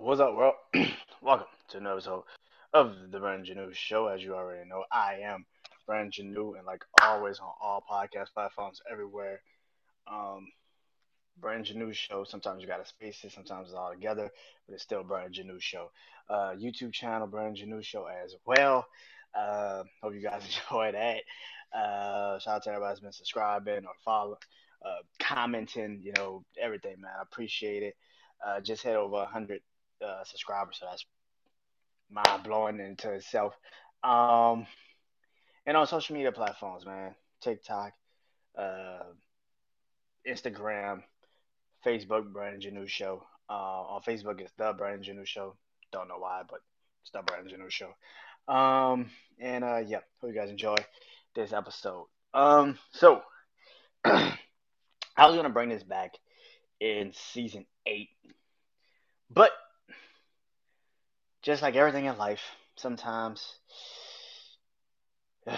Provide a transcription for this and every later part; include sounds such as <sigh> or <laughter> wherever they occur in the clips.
What's up, world? <clears throat> Welcome to another episode of the Brandon Janeau Show. As you already know, I am Brandon Janeau, and like always on all podcast platforms everywhere. Um, Brandon Janeau Show. Sometimes you gotta space it, sometimes it's all together, but it's still Brandon Janeau Show. Uh, YouTube channel Brandon Janeau Show as well. Uh, hope you guys <laughs> enjoy that. Uh, shout out to everybody that's been subscribing or following, uh, commenting, you know, everything, man. I appreciate it. Uh, just hit over 100 uh, subscribers, so that's mind blowing into itself. Um, and on social media platforms, man, TikTok, uh, Instagram, Facebook, Brandon Janeau Show. Uh, on Facebook, it's the Brandon Janeau Show. Don't know why, but it's the Brandon Janeau Show. Um, and uh, yeah, hope you guys enjoy this episode. Um, so <clears throat> I was gonna bring this back in season eight, but just like everything in life, sometimes <sighs>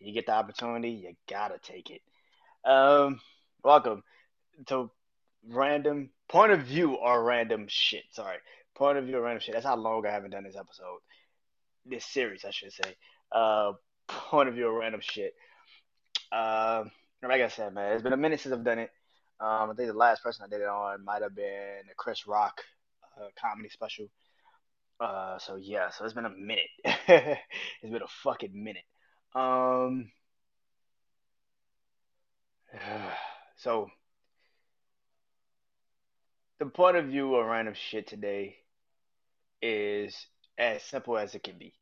you get the opportunity, you gotta take it. Um, welcome to random point of view or random shit. Sorry, point of view or random shit. That's how long I haven't done this episode, this series, I should say. Uh, point of view or random shit. Uh, like I said, man, it's been a minute since I've done it. Um, I think the last person I did it on might have been the Chris Rock uh, comedy special. Uh, so yeah, so it's been a minute. <laughs> it's been a fucking minute. Um, <sighs> so the point of view of random shit today is as simple as it can be.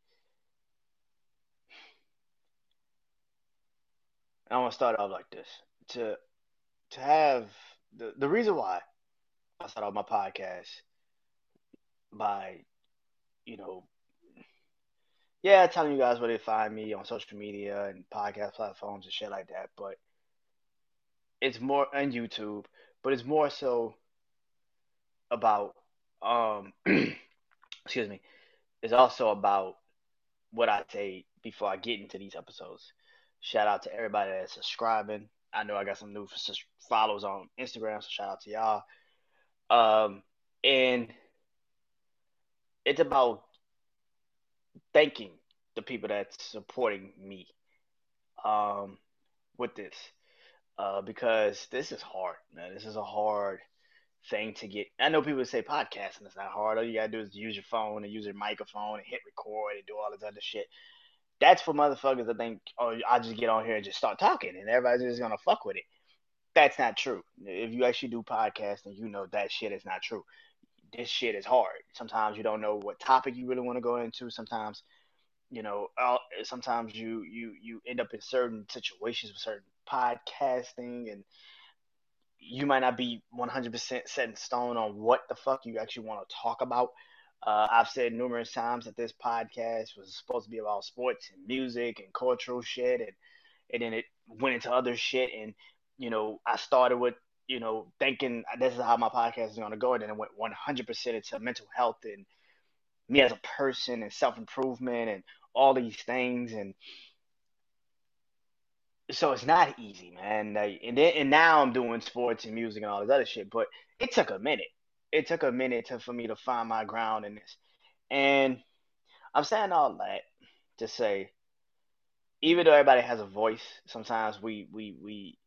I want to start off like this. To to have the the reason why I start off my podcast by, you know, yeah, telling you guys where to find me on social media and podcast platforms and shit like that, but it's more on YouTube, but it's more so about um <clears throat> excuse me. It's also about what I say before I get into these episodes. Shout out to everybody that's subscribing. I know I got some new followers on Instagram, so shout out to y'all. Um, and it's about thanking the people that's supporting me um, with this uh, because this is hard, man. This is a hard thing to get. I know people say podcasting is not hard. All you gotta do is use your phone and use your microphone and hit record and do all this other shit. That's for motherfuckers that think, oh, I'll just get on here and just start talking and everybody's just gonna fuck with it. That's not true. If you actually do podcasting, you know that shit is not true. This shit is hard. Sometimes you don't know what topic you really want to go into. Sometimes, you know, sometimes you you you end up in certain situations with certain podcasting and you might not be 100% set in stone on what the fuck you actually want to talk about. Uh, I've said numerous times that this podcast was supposed to be about sports and music and cultural shit, and and then it went into other shit. And you know, I started with you know thinking this is how my podcast is going to go, and then it went 100% into mental health and me as a person and self improvement and all these things. And so it's not easy, man. And then and now I'm doing sports and music and all this other shit, but it took a minute. It took a minute to, for me to find my ground in this, and I'm saying all that to say, even though everybody has a voice, sometimes we we we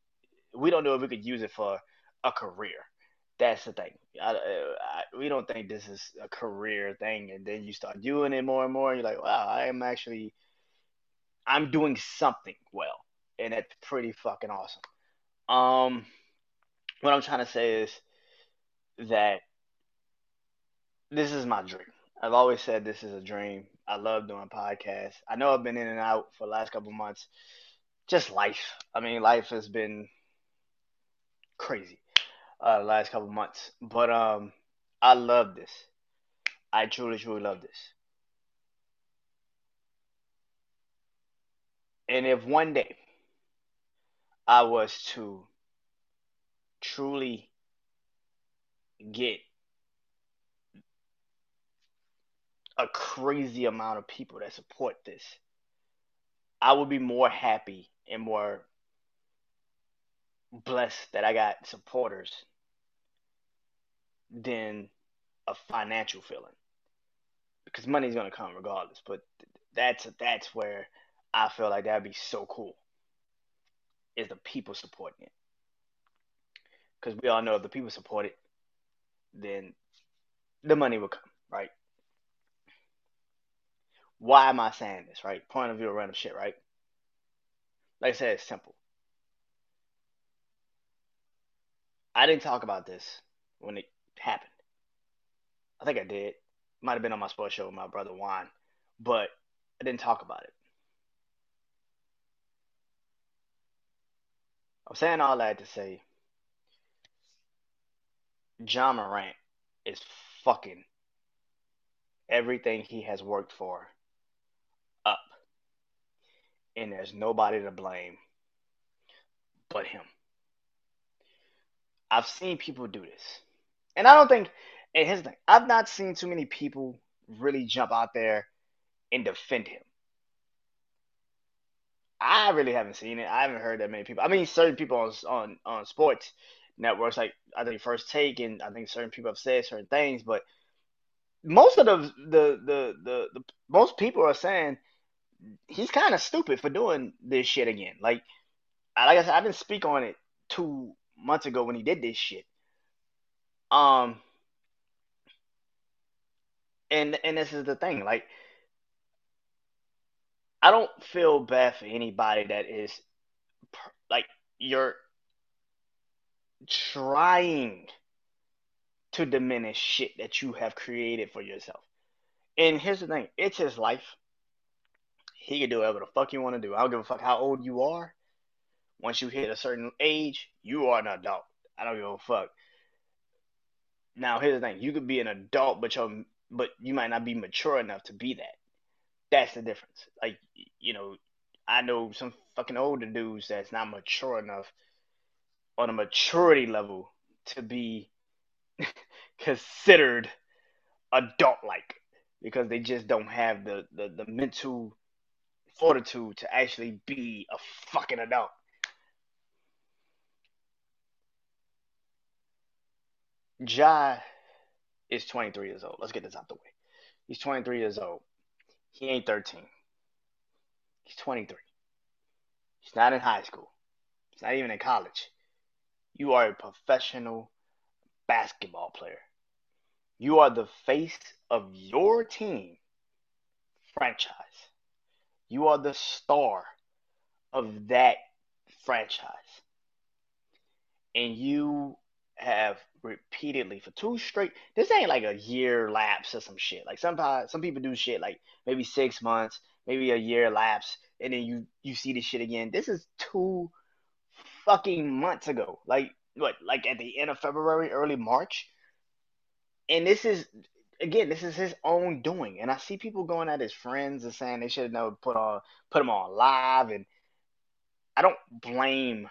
we don't know if we could use it for a career. That's the thing. I, I, we don't think this is a career thing, and then you start doing it more and more. And you're like, wow, I am actually, I'm doing something well and it's pretty fucking awesome. Um, what I'm trying to say is that this is my dream. I've always said this is a dream. I love doing podcasts. I know I've been in and out for the last couple months. Just life. I mean, life has been crazy uh, the last couple months. But um, I love this. I truly, truly love this. And if one day I was to truly get a crazy amount of people that support this, I would be more happy and more blessed that I got supporters than a financial feeling because money's gonna come regardless. But that's that's where I feel like that'd be so cool. Is the people supporting it? Because we all know if the people support it, then the money will come, right? Why am I saying this, right? Point of view random shit, right? Like I said, it's simple. I didn't talk about this when it happened. I think I did. Might have been on my sports show with my brother Juan, but I didn't talk about it. I'm saying all that to say Ja Morant is fucking everything he has worked for up. And there's nobody to blame but him. I've seen people do this. And I don't think, and the thing I've not seen too many people really jump out there and defend him. I really haven't seen it. I haven't heard that many people. I mean, certain people on on on sports networks, like I think First Take, and I think certain people have said certain things, but most of the the the the, the most people are saying he's kind of stupid for doing this shit again. Like, like I said, I didn't speak on it two months ago when he did this shit. Um, and and this is the thing, like I don't feel bad for anybody that is like you're trying to diminish shit that you have created for yourself. And here's the thing, it's his life. He can do whatever the fuck you want to do. I don't give a fuck how old you are. Once you hit a certain age, you are an adult. I don't give a fuck. Now here's the thing, you could be an adult, but you but you might not be mature enough to be that. That's the difference. Like, you know, I know some fucking older dudes that's not mature enough on a maturity level to be <laughs> considered adult like because they just don't have the, the, the mental fortitude to actually be a fucking adult. Ja is 23 years old. Let's get this out the way. He's 23 years old. He ain't 13. He's 23. He's not in high school. He's not even in college. You are a professional basketball player. You are the face of your team franchise. You are the star of that franchise. And you have repeatedly for two straight. This ain't like a year lapse or some shit. Like sometimes some people do shit like maybe six months, maybe a year lapse, and then you you see this shit again. This is two fucking months ago. Like what? Like at the end of February, early March. And this is again, this is his own doing. And I see people going at his friends and saying they should have never put on put him on live. And I don't blame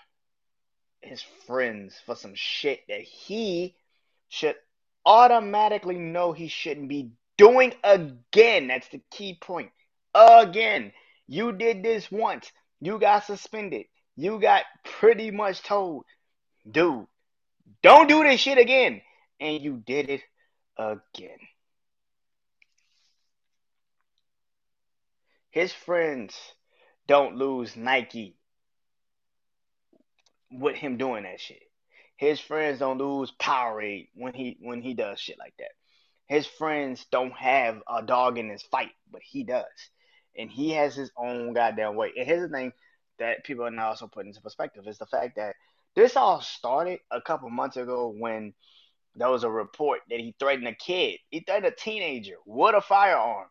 his friends for some shit that he should automatically know he shouldn't be doing again. That's the key point. Again. You did this once. You got suspended. You got pretty much told, dude, don't do this shit again. And you did it again. His friends don't lose Nike with him doing that shit. His friends don't lose Powerade when he when he does shit like that. His friends don't have a dog in his fight, but he does. And he has his own goddamn way. And here's the thing that people are now also putting into perspective is the fact that this all started a couple months ago when there was a report that he threatened a kid. He threatened a teenager with a firearm.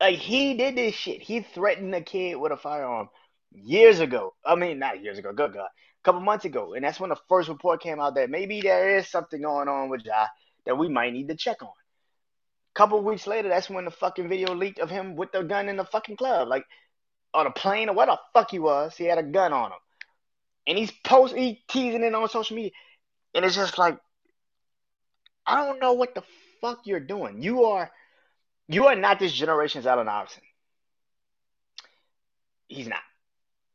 Like he did this shit. He threatened a kid with a firearm years ago. I mean, not years ago. Good God, a couple months ago, and that's when the first report came out that maybe there is something going on with Ja that we might need to check on. A couple weeks later, that's when the fucking video leaked of him with the gun in the fucking club, like on a plane or what the fuck he was. He had a gun on him, and he's post, he teasing it on social media, and it's just like, I don't know what the fuck you're doing. You are, you are not this generation's Allen Iverson. He's not.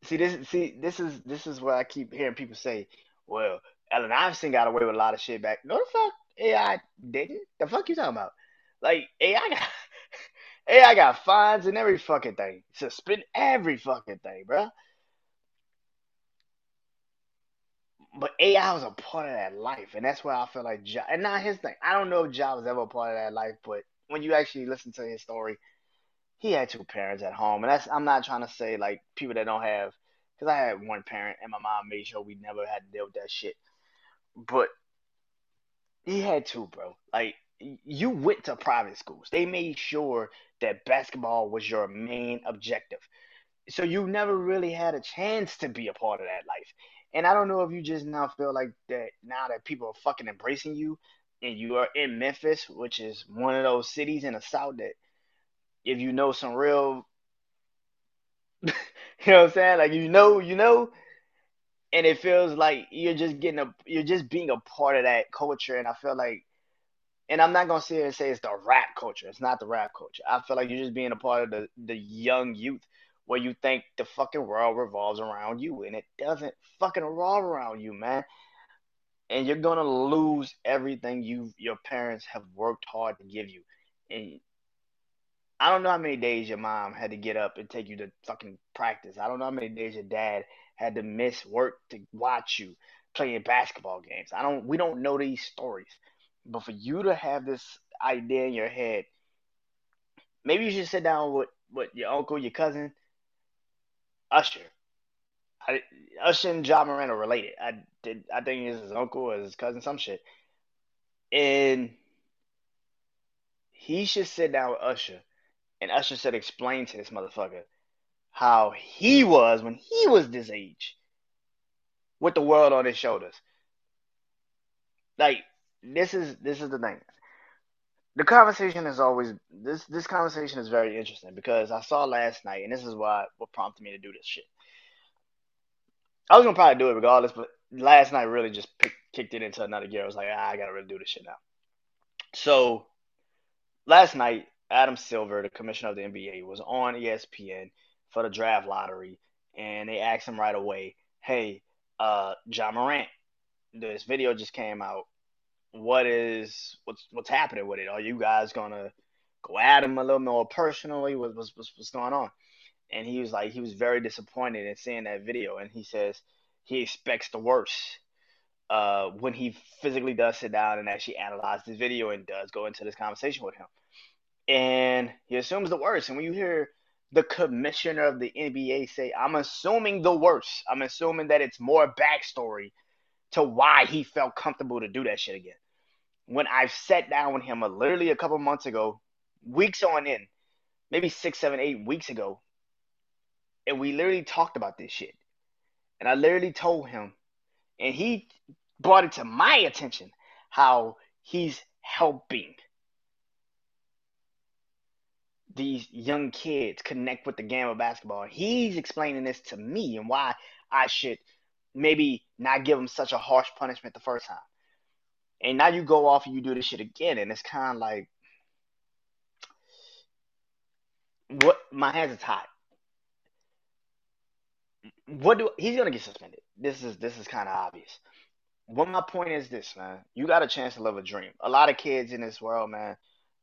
See this see this is this is what I keep hearing people say, well, Allen Iverson got away with a lot of shit back. No the fuck AI didn't. The fuck you talking about? Like AI got <laughs> AI got fines and every fucking thing. Suspend every fucking thing, bro. But AI was a part of that life, and that's why I feel like Ja. And not his thing. I don't know if Ja was ever a part of that life, but when you actually listen to his story, he had two parents at home, and that's I'm not trying to say like people that don't have, because I had one parent, and my mom made sure we never had to deal with that shit. But he had two, bro. Like you went to private schools. They made sure that basketball was your main objective. So you never really had a chance to be a part of that life. And I don't know if you just now feel like that now that people are fucking embracing you and you are in Memphis, which is one of those cities in the South that if you know some real <laughs> you know what I'm saying? Like you know, you know, and it feels like you're just getting a you're just being a part of that culture and I feel like and I'm not gonna sit here and say it's the rap culture. It's not the rap culture. I feel like you're just being a part of the, the young youth where you think the fucking world revolves around you and it doesn't fucking revolve around you, man. And you're gonna lose everything you your parents have worked hard to give you. And I don't know how many days your mom had to get up and take you to fucking practice. I don't know how many days your dad had to miss work to watch you playing basketball games. I don't we don't know these stories. But for you to have this idea in your head, maybe you should sit down with, with your uncle, your cousin, Usher. I, Usher and Ja Morant are related. I did I think it's his uncle or his cousin, some shit. And he should sit down with Usher and Usher said explain to this motherfucker how he was when he was this age with the world on his shoulders. Like this is this is the thing. The conversation is always this this conversation is very interesting because I saw last night and this is why what prompted me to do this shit. I was gonna probably do it regardless, but last night really just pick, kicked it into another gear. I was like, ah, I gotta really do this shit now. So last night, Adam Silver, the commissioner of the NBA, was on ESPN for the draft lottery, and they asked him right away, "Hey, uh, Ja Morant, this video just came out. What is what's what's happening with it? Are you guys gonna go at him a little more personally? What, what's what's what's going on?" And he was like, he was very disappointed in seeing that video, and he says he expects the worst uh, when he physically does sit down and actually analyze this video and does go into this conversation with him. And he assumes the worst. And when you hear the commissioner of the NBA say, I'm assuming the worst, I'm assuming that it's more backstory to why he felt comfortable to do that shit again. When I've sat down with him a, literally a couple months ago, weeks on in, maybe six, seven, eight weeks ago, and we literally talked about this shit. And I literally told him, and he brought it to my attention how he's helping these young kids connect with the game of basketball. He's explaining this to me and why I should maybe not give him such a harsh punishment the first time. And now you go off and you do this shit again, and it's kind of like, what? My hands are tied. What do he's gonna get suspended? This is this is kind of obvious. What my point is this, man. You got a chance to live a dream. A lot of kids in this world, man,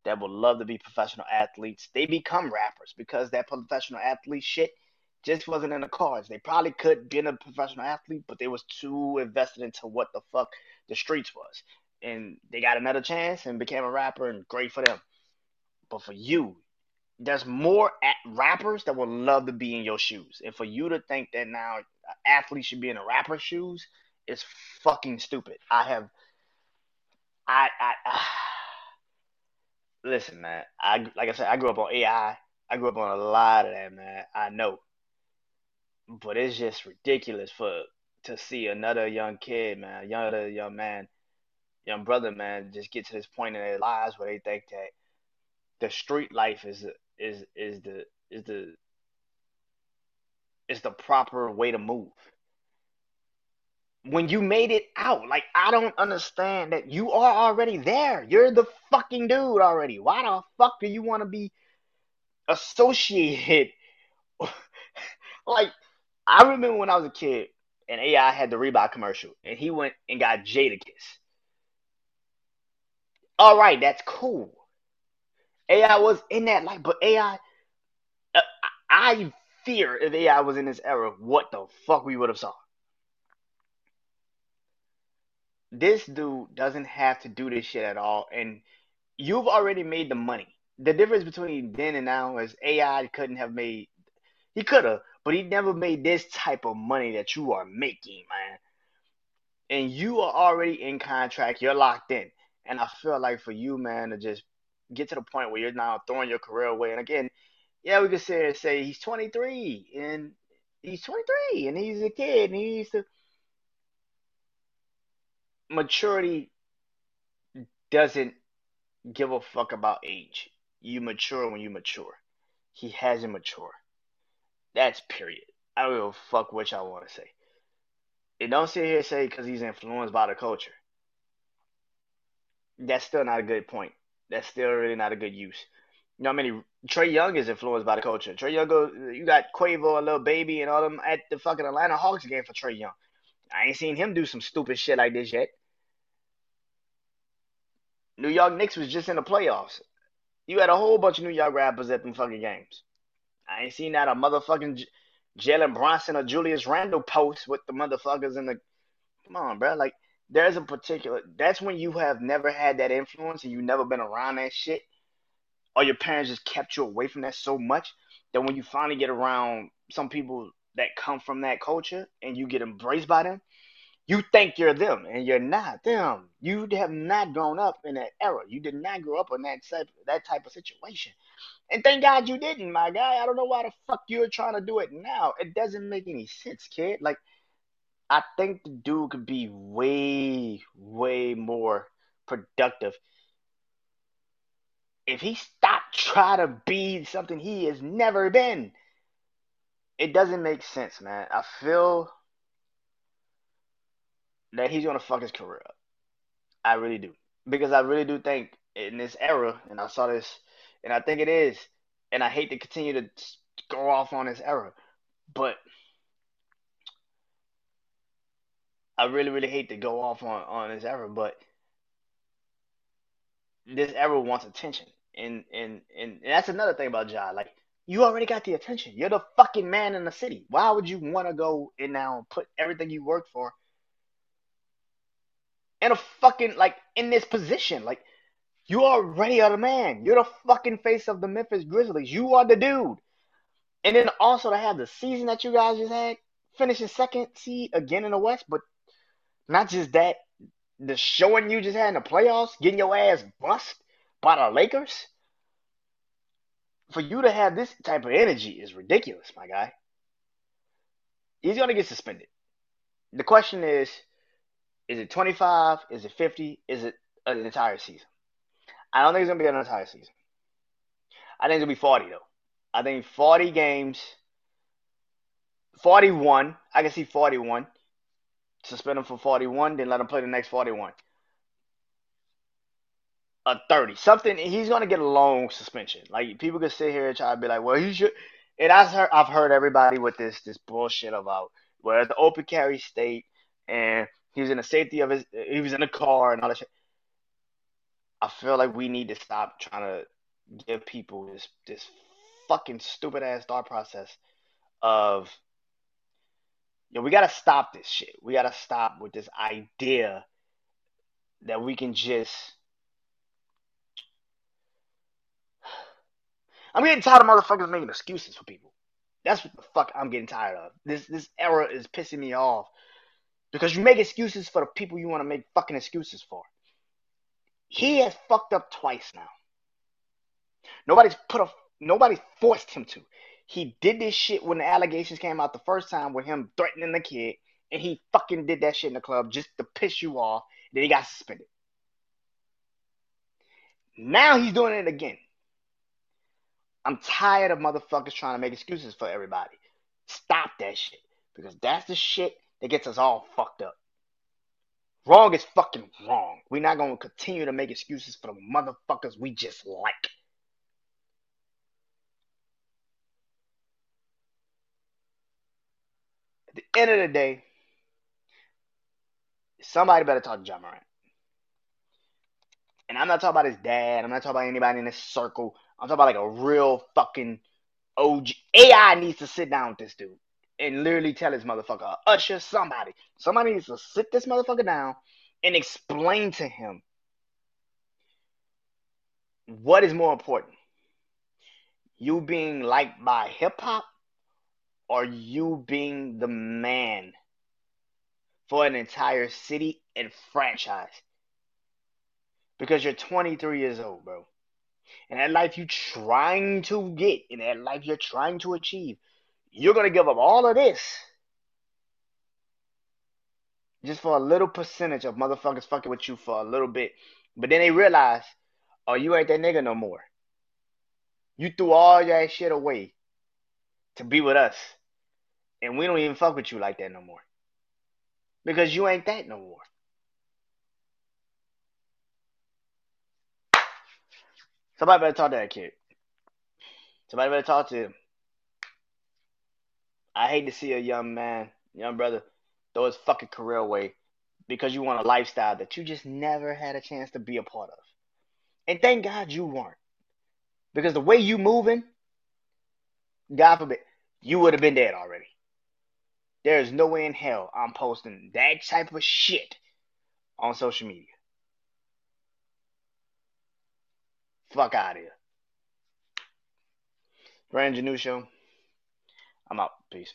that would love to be professional athletes, they become rappers because that professional athlete shit just wasn't in the cards. They probably could be a professional athlete, but they was too invested into what the fuck the streets was. And they got another chance and became a rapper and great for them. But for you, there's more rappers that would love to be in your shoes. And for you to think that now athletes should be in a rapper's shoes is fucking stupid. I have I I, I listen, man. I like I said, I grew up on AI. I grew up on a lot of that, man. I know, but it's just ridiculous for to see another young kid, man, another young man, young brother, man, just get to this point in their lives where they think that the street life is is is the is the is the proper way to move when you made it out. Like, I don't understand that you are already there. You're the fucking dude already. Why the fuck do you want to be associated? <laughs> like, I remember when I was a kid and AI had the Reebok commercial and he went and got Jadakiss. All right, that's cool. AI was in that light, but AI, uh, I fear if AI was in this era, what the fuck we would have saw. This dude doesn't have to do this shit at all, and you've already made the money. The difference between then and now is AI couldn't have made. He could have, but he never made this type of money that you are making, man. And you are already in contract. You're locked in. And I feel like for you, man, to just get to the point where you're now throwing your career away. And again, yeah, we could and say he's 23 and he's 23 and he's a kid and he needs to. Maturity doesn't give a fuck about age. You mature when you mature. He hasn't matured. That's period. I don't give a fuck what y'all want to say. And don't sit here and say because he's influenced by the culture. That's still not a good point. That's still really not a good use. You know how many Trae Young is influenced by the culture. Trae Young go you got Quavo, a Lil Baby, and all them at the fucking Atlanta Hawks game for Trae Young. I ain't seen him do some stupid shit like this yet. New York Knicks was just in the playoffs. You had a whole bunch of New York rappers at them fucking games. I ain't seen that a motherfucking J- Jalen Brunson or Julius Randle post with the motherfuckers in the. Come on, bro. Like there's a particular. That's when you have never had that influence and you never been around that shit, or your parents just kept you away from that so much that when you finally get around some people that come from that culture and you get embraced by them, you think you're them and you're not them. You have not grown up in that era. You did not grow up in that type, that type of situation. And thank God you didn't, my guy. I don't know why the fuck you're trying to do it now. It doesn't make any sense, kid. Like, I think the dude could be way, way more productive if he stopped trying to be something he has never been. It doesn't make sense, man. I feel that he's gonna fuck his career up. I really do. Because I really do think in this era, and I saw this, and I think it is, and I hate to continue to go off on this era, but I really, really hate to go off on, on this era, but this era wants attention. And, and and and that's another thing about Ja. Like, you already got the attention. You're the fucking man in the city. Why would you want to go and now put everything you worked for in a fucking like in this position? Like, you already are the man. You're the fucking face of the Memphis Grizzlies. You are the dude. And then also to have the season that you guys just had, finishing second seed again in the West, but not just that, the showing you just had in the playoffs, getting your ass bust by the Lakers. For you to have this type of energy is ridiculous, my guy. He's gonna get suspended. The question is, is it 25? Is it 50? Is it an entire season? I don't think it's gonna be an entire season. I think it'll be 40 though. I think 40 games, 41. I can see 41. Suspend him for 41, then let him play the next 41. A 30. Something, he's going to get a long suspension. Like, people could sit here and try to be like, well, he should. And I've heard, I've heard everybody with this this bullshit about where the open carry state and he was in the safety of his, he was in the car and all that shit. I feel like we need to stop trying to give people this this fucking stupid ass thought process of you know, we gotta stop this shit. We gotta stop with this idea that we can just I'm getting tired of motherfuckers making excuses for people. That's what the fuck I'm getting tired of. This this era is pissing me off. Because you make excuses for the people you want to make fucking excuses for. He has fucked up twice now. Nobody's put a nobody forced him to. He did this shit when the allegations came out the first time with him threatening the kid, and he fucking did that shit in the club just to piss you off. Then he got suspended. Now he's doing it again. I'm tired of motherfuckers trying to make excuses for everybody. Stop that shit. Because that's the shit that gets us all fucked up. Wrong is fucking wrong. We're not going to continue to make excuses for the motherfuckers we just like. At the end of the day, somebody better talk to Ja Morant. And I'm not talking about his dad. I'm not talking about anybody in his circle. I'm talking about like a real fucking OG. AI needs to sit down with this dude and literally tell his motherfucker, usher somebody. Somebody needs to sit this motherfucker down and explain to him what is more important. You being liked by hip hop or you being the man for an entire city and franchise. Because you're 23 years old, bro. And that life you're trying to get, in that life you're trying to achieve, you're going to give up all of this just for a little percentage of motherfuckers fucking with you for a little bit. But then they realize, oh, you ain't that nigga no more. You threw all that shit away to be with us. And we don't even fuck with you like that no more. Because you ain't that no more. Somebody better talk to that kid. Somebody better talk to him. I hate to see a young man, young brother, throw his fucking career away because you want a lifestyle that you just never had a chance to be a part of. And thank God you weren't. Because the way you moving, God forbid, you would have been dead already. There is no way in hell I'm posting that type of shit on social media. Fuck out of here. Brandon Janeau Show. I'm out. Peace.